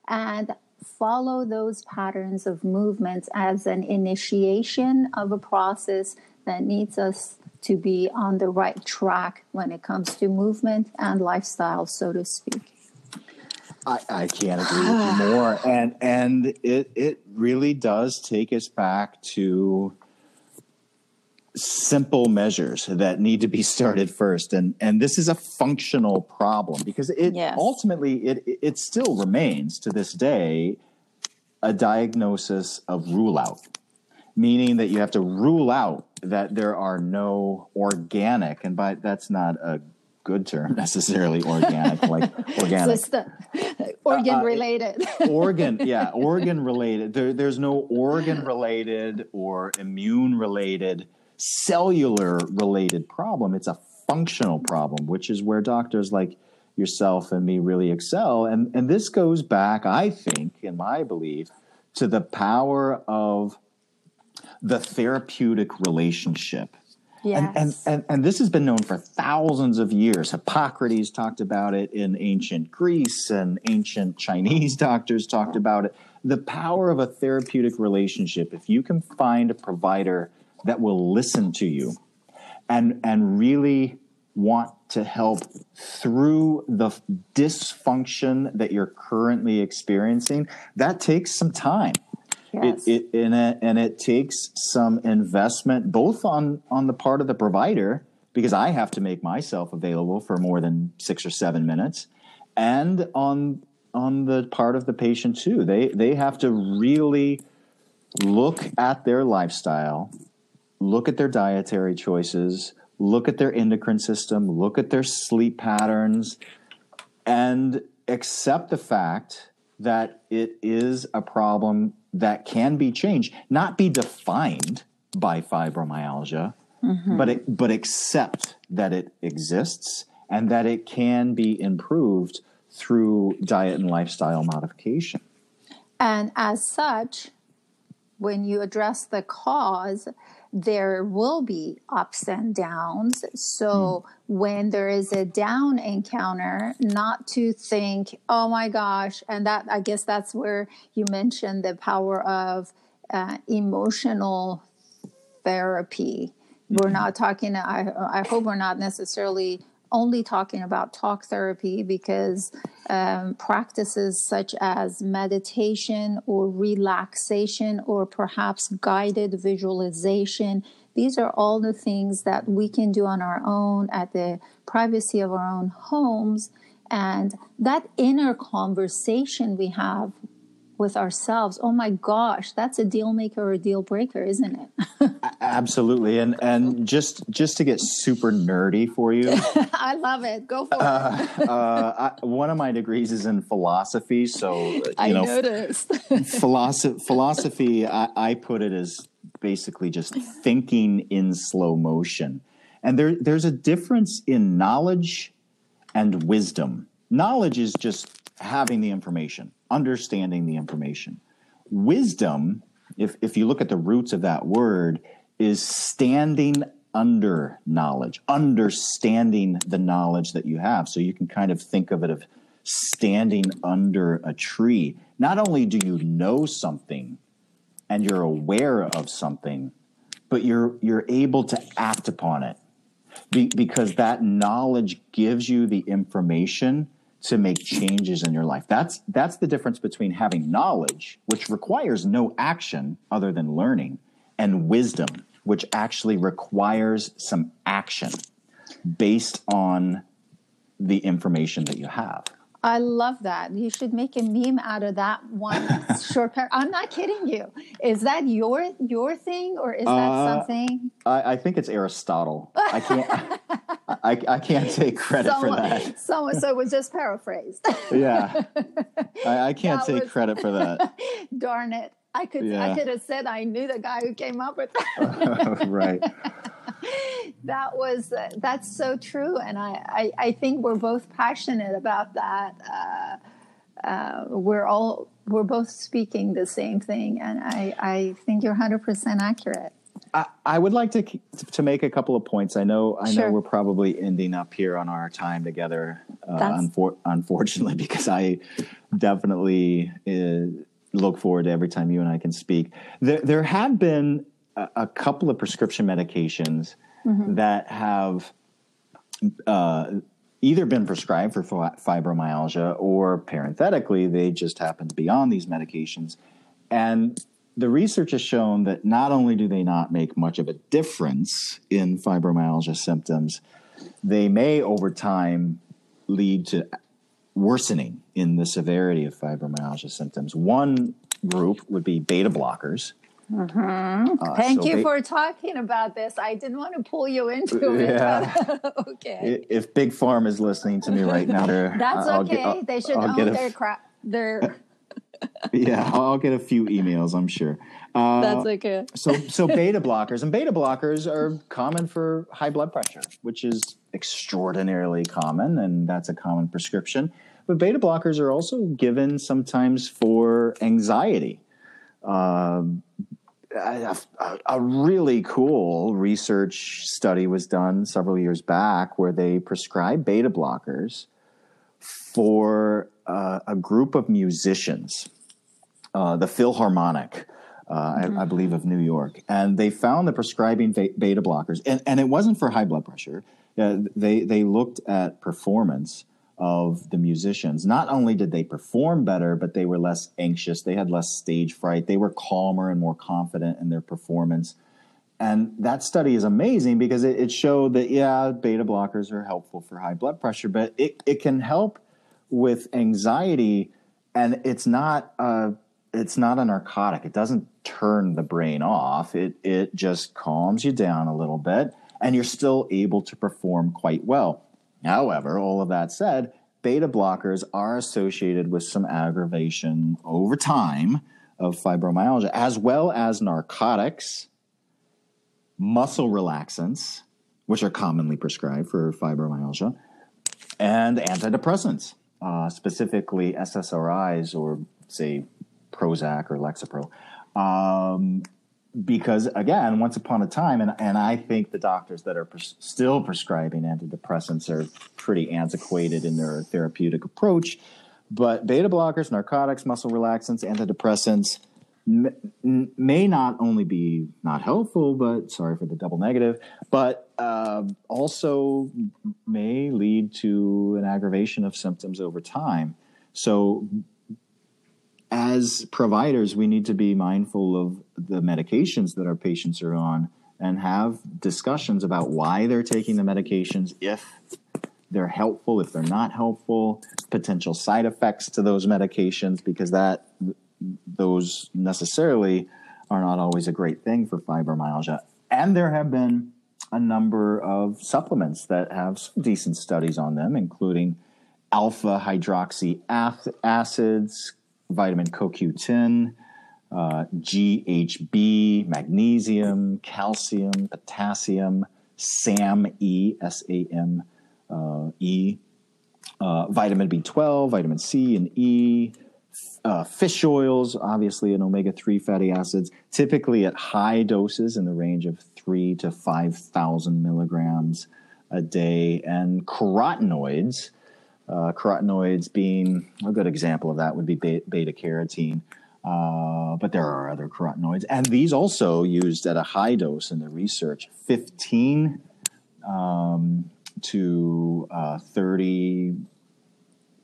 and follow those patterns of movements as an initiation of a process that needs us to be on the right track when it comes to movement and lifestyle, so to speak. I, I can't agree with you <sighs> more. And and it it really does take us back to simple measures that need to be <laughs> started first and and this is a functional problem because it yes. ultimately it it still remains to this day a diagnosis of rule out meaning that you have to rule out that there are no organic, and by that's not a good term necessarily organic, like <laughs> organic. So the organ uh, uh related. organ, <laughs> yeah, organ related. There, there's no organ related or immune related, cellular related problem. It's a functional problem, which is where doctors like yourself and me really excel. And, and this goes back, I think, in my belief, to the power of the therapeutic relationship. Yes. And, and, and, and this has been known for thousands of years. Hippocrates talked about it in ancient Greece, and ancient Chinese <laughs> doctors talked about it. The power of a therapeutic relationship, if you can find a provider that will listen to you and, and really want to help through the dysfunction that you're currently experiencing, that takes some time. Yes. It, it, and, it, and it takes some investment both on, on the part of the provider, because I have to make myself available for more than six or seven minutes, and on on the part of the patient too. They they have to really look at their lifestyle, look at their dietary choices, look at their endocrine system, look at their sleep patterns, and accept the fact that it is a problem that can be changed, not be defined by fibromyalgia, mm-hmm. but it, but accept that it exists and that it can be improved through diet and lifestyle modification. And as such, when you address the cause, there will be ups and downs. So when there is a down encounter, not to think, oh my gosh, and that I guess that's where you mentioned the power of uh, emotional therapy. We're not talking, I, I hope we're not necessarily only talking about talk therapy because um, practices such as meditation or relaxation or perhaps guided visualization these are all the things that we can do on our own at the privacy of our own homes. And that inner conversation we have with ourselves oh my gosh that's a deal maker or a deal breaker isn't it <laughs> Absolutely, and and just just to get super nerdy for you, <laughs> i love it go for it uh, I, one of my degrees is in philosophy. So <laughs> you i know, noticed philosophy, philosophy I, I put it as basically just thinking in slow motion. And there, there's a difference in knowledge and wisdom. Knowledge is just having the information, understanding the information. Wisdom, if, if you look at the roots of that word, is standing under knowledge, understanding the knowledge that you have. So you can kind of think of it of standing under a tree. Not only do you know something and you're aware of something, but you're you're able to act upon it Be, because that knowledge gives you the information to make changes in your life. That's that's the difference between having knowledge, which requires no action other than learning, and wisdom, which actually requires some action based on the information that you have. I love that. You should make a meme out of that one <laughs> short paragraph. I'm not kidding you. Is that your your thing, or is that Uh, something? I, I think it's Aristotle. I can't. I, I can't take credit for that. someone, so it was just paraphrased. Yeah, <laughs> I, I can't That take was- credit for that. <laughs> Darn it! I could I Yeah. could have said I knew the guy who came up with that. right. <laughs> that was uh, that's so true, and I, I I think we're both passionate about that. Uh, uh, we're all we're both speaking the same thing, and I I think you're 100 percent accurate. I, I would like to to make a couple of points. I know I Sure. know we're probably ending up here on our time together. Uh, unfor- unfortunately, <laughs> because I definitely uh, look forward to every time you and I can speak. There there have been a, a couple of prescription medications that have uh, either been prescribed for fibromyalgia or parenthetically they just happen to be on these medications. And the research has shown that not only do they not make much of a difference in fibromyalgia symptoms they may over time lead to worsening in the severity of fibromyalgia symptoms. One group would be beta blockers Uh, Thank so you for talking about this. I didn't want to pull you into it. Yeah. but- <laughs> okay. If Big Farm is listening to me right now, <laughs> That's I'll okay. get- they should I'll own their crap. Their <laughs> yeah, I'll get a few emails, I'm sure. Uh, That's okay. so, so beta blockers and beta blockers are common for high blood pressure, which is extraordinarily common, and that's a common prescription. But beta blockers are also given sometimes for anxiety. Um, a, a, really cool research study was done several years back where they prescribed beta blockers for uh, a group of musicians, uh, the Philharmonic, uh, mm-hmm. I, I, believe, of New York. And they found the prescribing beta blockers, and, and it wasn't for high blood pressure. Uh, they, they looked at performance of the musicians. Not only did they perform better, but they were less anxious. They had less stage fright. They were calmer and more confident in their performance. And that study is amazing because it, it showed that, yeah, beta blockers are helpful for high blood pressure, but it, it can help with anxiety. And it's not a, it's not a narcotic. It doesn't turn the brain off. It, it just calms you down a little bit and you're still able to perform quite well. However, all of that said, beta blockers are associated with some aggravation over time of fibromyalgia, as well as narcotics, muscle relaxants, which are commonly prescribed for fibromyalgia, and antidepressants, uh, specifically SSRIs or, say, Prozac or Lexapro. Um, because again, once upon a time, and, and I think the doctors that are still prescribing antidepressants are pretty antiquated in their therapeutic approach. But beta blockers, narcotics, muscle relaxants, antidepressants m- may not only be not helpful, but sorry for the double negative, but uh, also may lead to an aggravation of symptoms over time. So as providers, we need to be mindful of the medications that our patients are on and have discussions about why they're taking the medications, if they're helpful, if they're not helpful, potential side effects to those medications, because that those necessarily are not always a great thing for fibromyalgia. And there have been a number of supplements that have decent studies on them, including alpha hydroxy acids, vitamin CoQ10, uh, GHB, magnesium, calcium, potassium, SAMe, S A M uh, E, uh, vitamin B12, vitamin C and E, uh, fish oils, obviously, and omega 3 fatty acids, typically at high doses in the range of 3 to 5,000 milligrams a day, and carotenoids uh, carotenoids being a good example of that would be beta carotene. Uh, but there are other carotenoids, and these also used at a high dose in the research 15 um, to uh, 30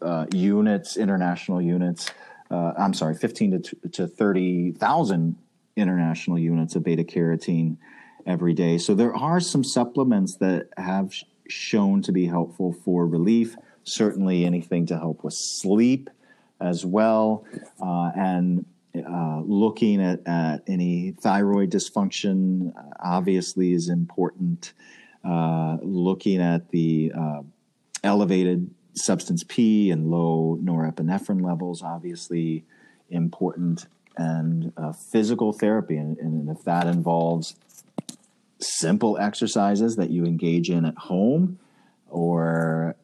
uh, units, international units. Uh, I'm sorry, 15 to, to 30,000 international units of beta carotene every day. So there are some supplements that have sh- shown to be helpful for relief certainly anything to help with sleep as well, uh, and uh, looking at, at any thyroid dysfunction uh, obviously is important. Uh, looking at the uh, elevated substance P and low norepinephrine levels, obviously important, and uh, physical therapy, and, and if that involves simple exercises that you engage in at home or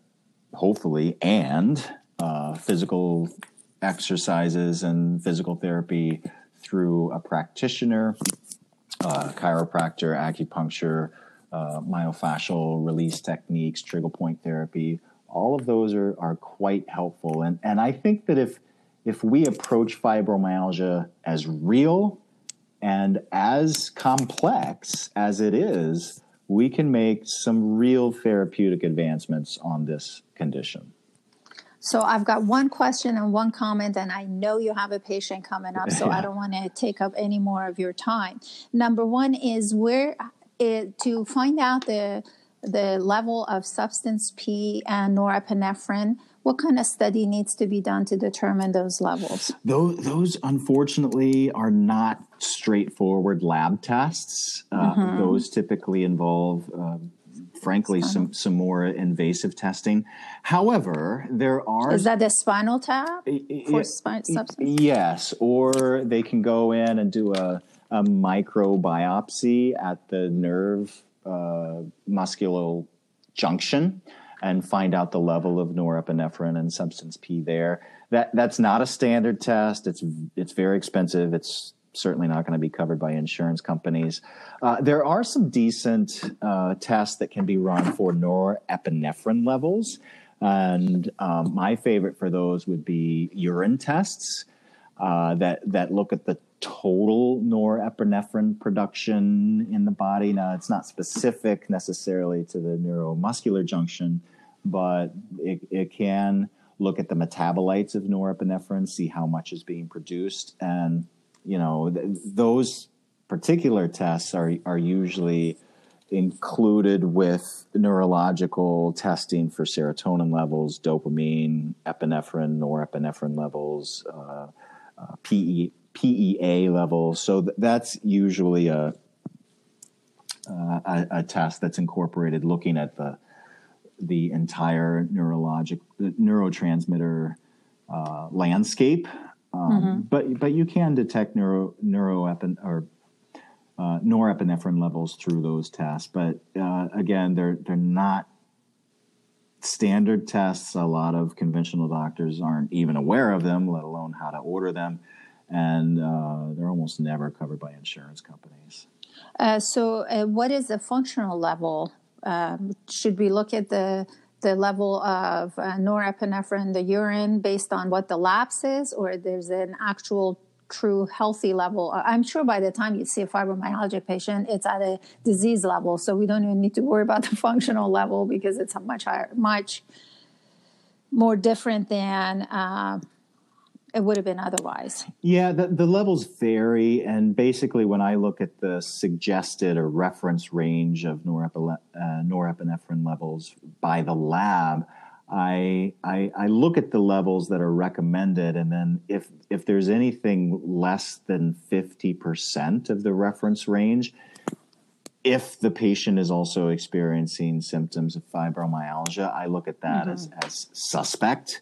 hopefully, and uh, physical exercises and physical therapy through a practitioner, uh, chiropractor, acupuncture, uh, myofascial release techniques, trigger point therapy. All of those are, are quite helpful. And, and I think that if, if we approach fibromyalgia as real and as complex as it is, we can make some real therapeutic advancements on this condition. So I've got one question and one comment, and I know you have a patient coming up, so I <laughs> don't want to take up any more of your time. Number one is where it, to find out the the level of substance P and norepinephrine what kind of study needs to be done to determine those levels? Those, those unfortunately, are not straightforward lab tests. Uh, mm-hmm. Those typically involve uh, frankly some some more invasive testing. However, there are is that the spinal tap for spine substance? Yes, or they can go in and do a a microbiopsy at the nerve uh, muscular junction and find out the level of norepinephrine and substance P there. That that's not a standard test. It's it's very expensive. It's certainly not going to be covered by insurance companies. Uh, there are some decent uh, tests that can be run for norepinephrine levels, and um, my favorite for those would be urine tests uh, that that look at the total norepinephrine production in the body. Now, it's not specific necessarily to the neuromuscular junction, but it, it can look at the metabolites of norepinephrine, see how much is being produced, and you know th- those particular tests are are usually included with neurological testing for serotonin levels, dopamine, epinephrine, norepinephrine levels, uh, uh, PE, PEA levels. So th- that's usually a, uh, a, a test that's incorporated looking at the the entire neurologic neurotransmitter uh, landscape. Um, mm-hmm. But but you can detect neuro neuroepin or uh, norepinephrine levels through those tests. But uh, again, they're they're not standard tests. A lot of conventional doctors aren't even aware of them, let alone how to order them and uh, they're almost never covered by insurance companies. Uh, so, uh, what is the functional level? Um, should we look at the the level of uh, norepinephrine, the urine, based on what the lapse is, or there's an actual true healthy level? I'm sure by the time you see a fibromyalgia patient, it's at a disease level, so we don't even need to worry about the <laughs> functional level because it's a much higher, much more different than uh, it would have been otherwise. Yeah, the, the levels vary. And basically, when I look at the suggested or reference range of norepinephrine, uh, norepinephrine levels by the lab, I, I, I look at the levels that are recommended, and then if if there's anything less than fifty percent of the reference range, if the patient is also experiencing symptoms of fibromyalgia, I look at that mm-hmm. as as suspect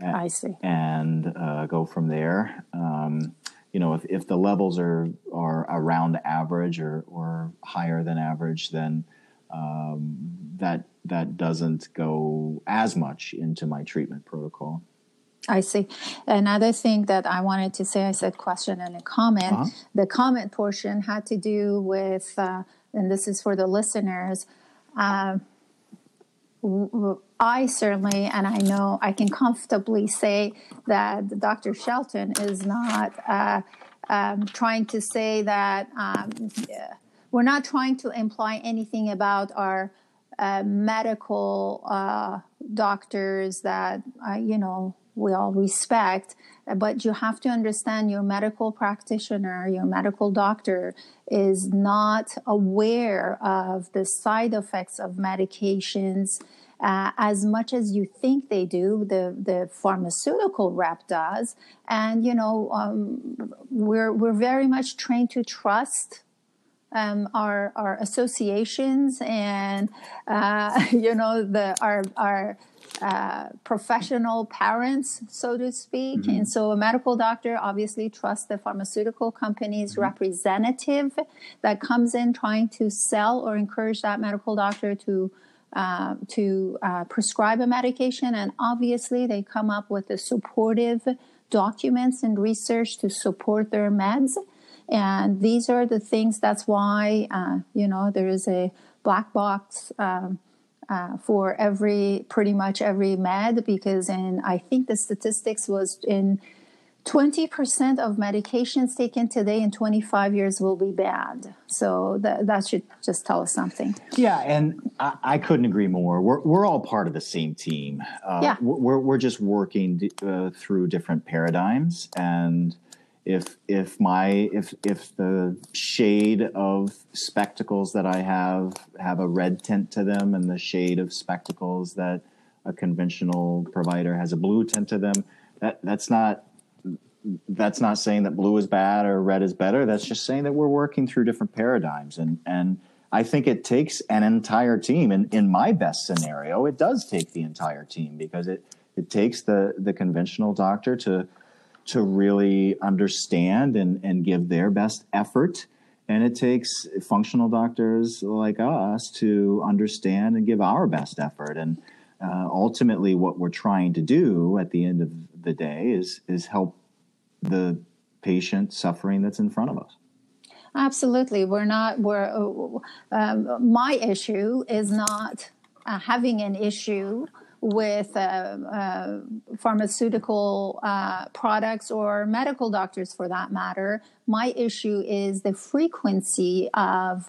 I see. And uh, go from there. Um, you know, if, if the levels are, are around average or, or higher than average, then um, that that doesn't go as much into my treatment protocol. I see. Another thing that I wanted to say, I said question and a comment. Uh-huh. The comment portion had to do with, uh, and this is for the listeners. Uh, I certainly, and I know I can comfortably say that Dr. Shelton is not uh, um, trying to say that um, we're not trying to imply anything about our uh, medical uh, doctors that, uh, you know, we all respect, but you have to understand your medical practitioner, your medical doctor is not aware of the side effects of medications uh, as much as you think they do. The the pharmaceutical rep does, and you know um, we're we're very much trained to trust um, our our associations and uh, <laughs> you know the our our uh, professional parents, so to speak. Mm-hmm. And so a medical doctor obviously trusts the pharmaceutical company's mm-hmm. representative that comes in trying to sell or encourage that medical doctor to uh, to uh, prescribe a medication, and obviously they come up with the supportive documents and research to support their meds. And these are the things. That's why uh, you know there is a black box. Um, uh, for every pretty much every med because in I think the statistics was in 20% of medications taken today in 25 years will be banned. So that, that should just tell us something. Yeah, and I, I couldn't agree more. We're, we're all part of the same team. Uh, yeah. We're, we're just working uh, through different paradigms. And if, if my, if, if the shade of spectacles that I have have a red tint to them and the shade of spectacles that a conventional provider has a blue tint to them, that, that's not that's not saying that blue is bad or red is better. That's just saying that we're working through different paradigms. And, and I think it takes an entire team. And in my best scenario, it does take the entire team because it, it takes the, the conventional doctor to, to really understand and, and give their best effort. And it takes functional doctors like us to understand and give our best effort. And uh, ultimately, what we're trying to do at the end of the day is is help the patient suffering that's in front of us. Absolutely, we're not. We're uh, um, my issue is not uh, having an issue with uh, uh, pharmaceutical uh, products or medical doctors for that matter. My issue is the frequency of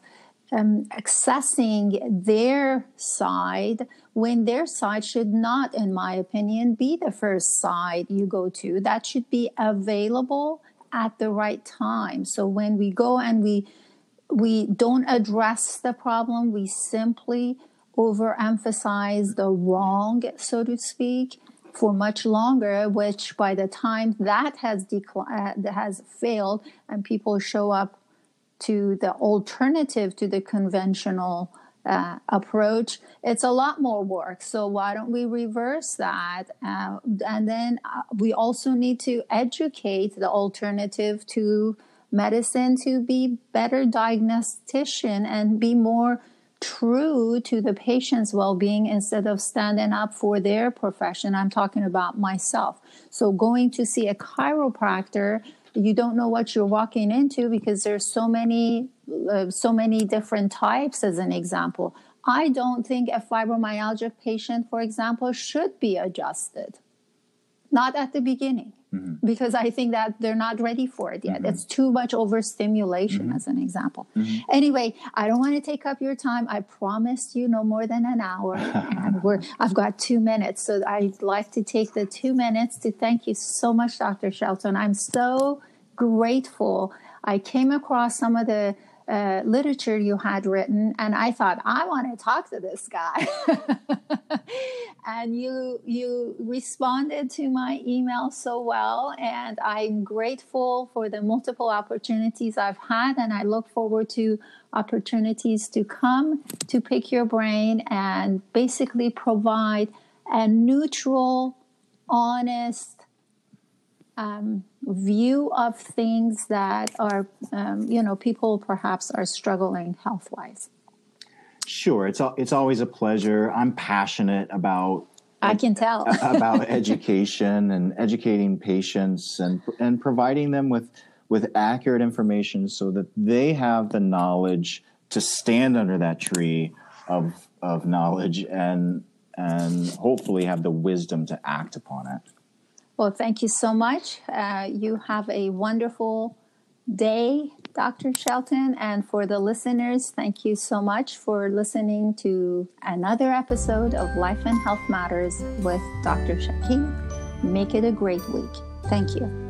um, accessing their side when their side should not, in my opinion, be the first side you go to. That should be available at the right time. So when we go and we we don't address the problem, we simply overemphasize the wrong, so to speak, for much longer. Which by the time that has declined, uh, has failed, and people show up to the alternative to the conventional uh, approach, it's a lot more work. So why don't we reverse that? Uh, and then uh, we also need to educate the alternative to medicine to be better diagnostician and be more true to the patient's well-being instead of standing up for their profession. I'm talking about myself. So going to see a chiropractor you don't know what you're walking into because there's so many uh, so many different types as an example i don't think a fibromyalgia patient for example should be adjusted not at the beginning mm-hmm. because i think that they're not ready for it yet mm-hmm. it's too much overstimulation mm-hmm. as an example mm-hmm. anyway i don't want to take up your time i promised you no more than an hour <laughs> and we're i've got two minutes so i'd like to take the two minutes to thank you so much dr shelton i'm so grateful. I came across some of the uh, literature you had written, and I thought I want to talk to this guy. <laughs> and you you responded to my email so well, and I'm grateful for the multiple opportunities I've had, and I look forward to opportunities to come to pick your brain and basically provide a neutral, honest. Um, view of things that are, um, you know, people perhaps are struggling health wise? Sure, it's it's always a pleasure. I'm passionate about. I can tell about <laughs> education and educating patients and and providing them with with accurate information so that they have the knowledge to stand under that tree of of knowledge and and hopefully have the wisdom to act upon it. Well, thank you so much. Uh, you have a wonderful day, Dr. Shelton. And for the listeners, thank you so much for listening to another episode of Life and Health Matters with Dr. Shakib. Make it a great week. Thank you.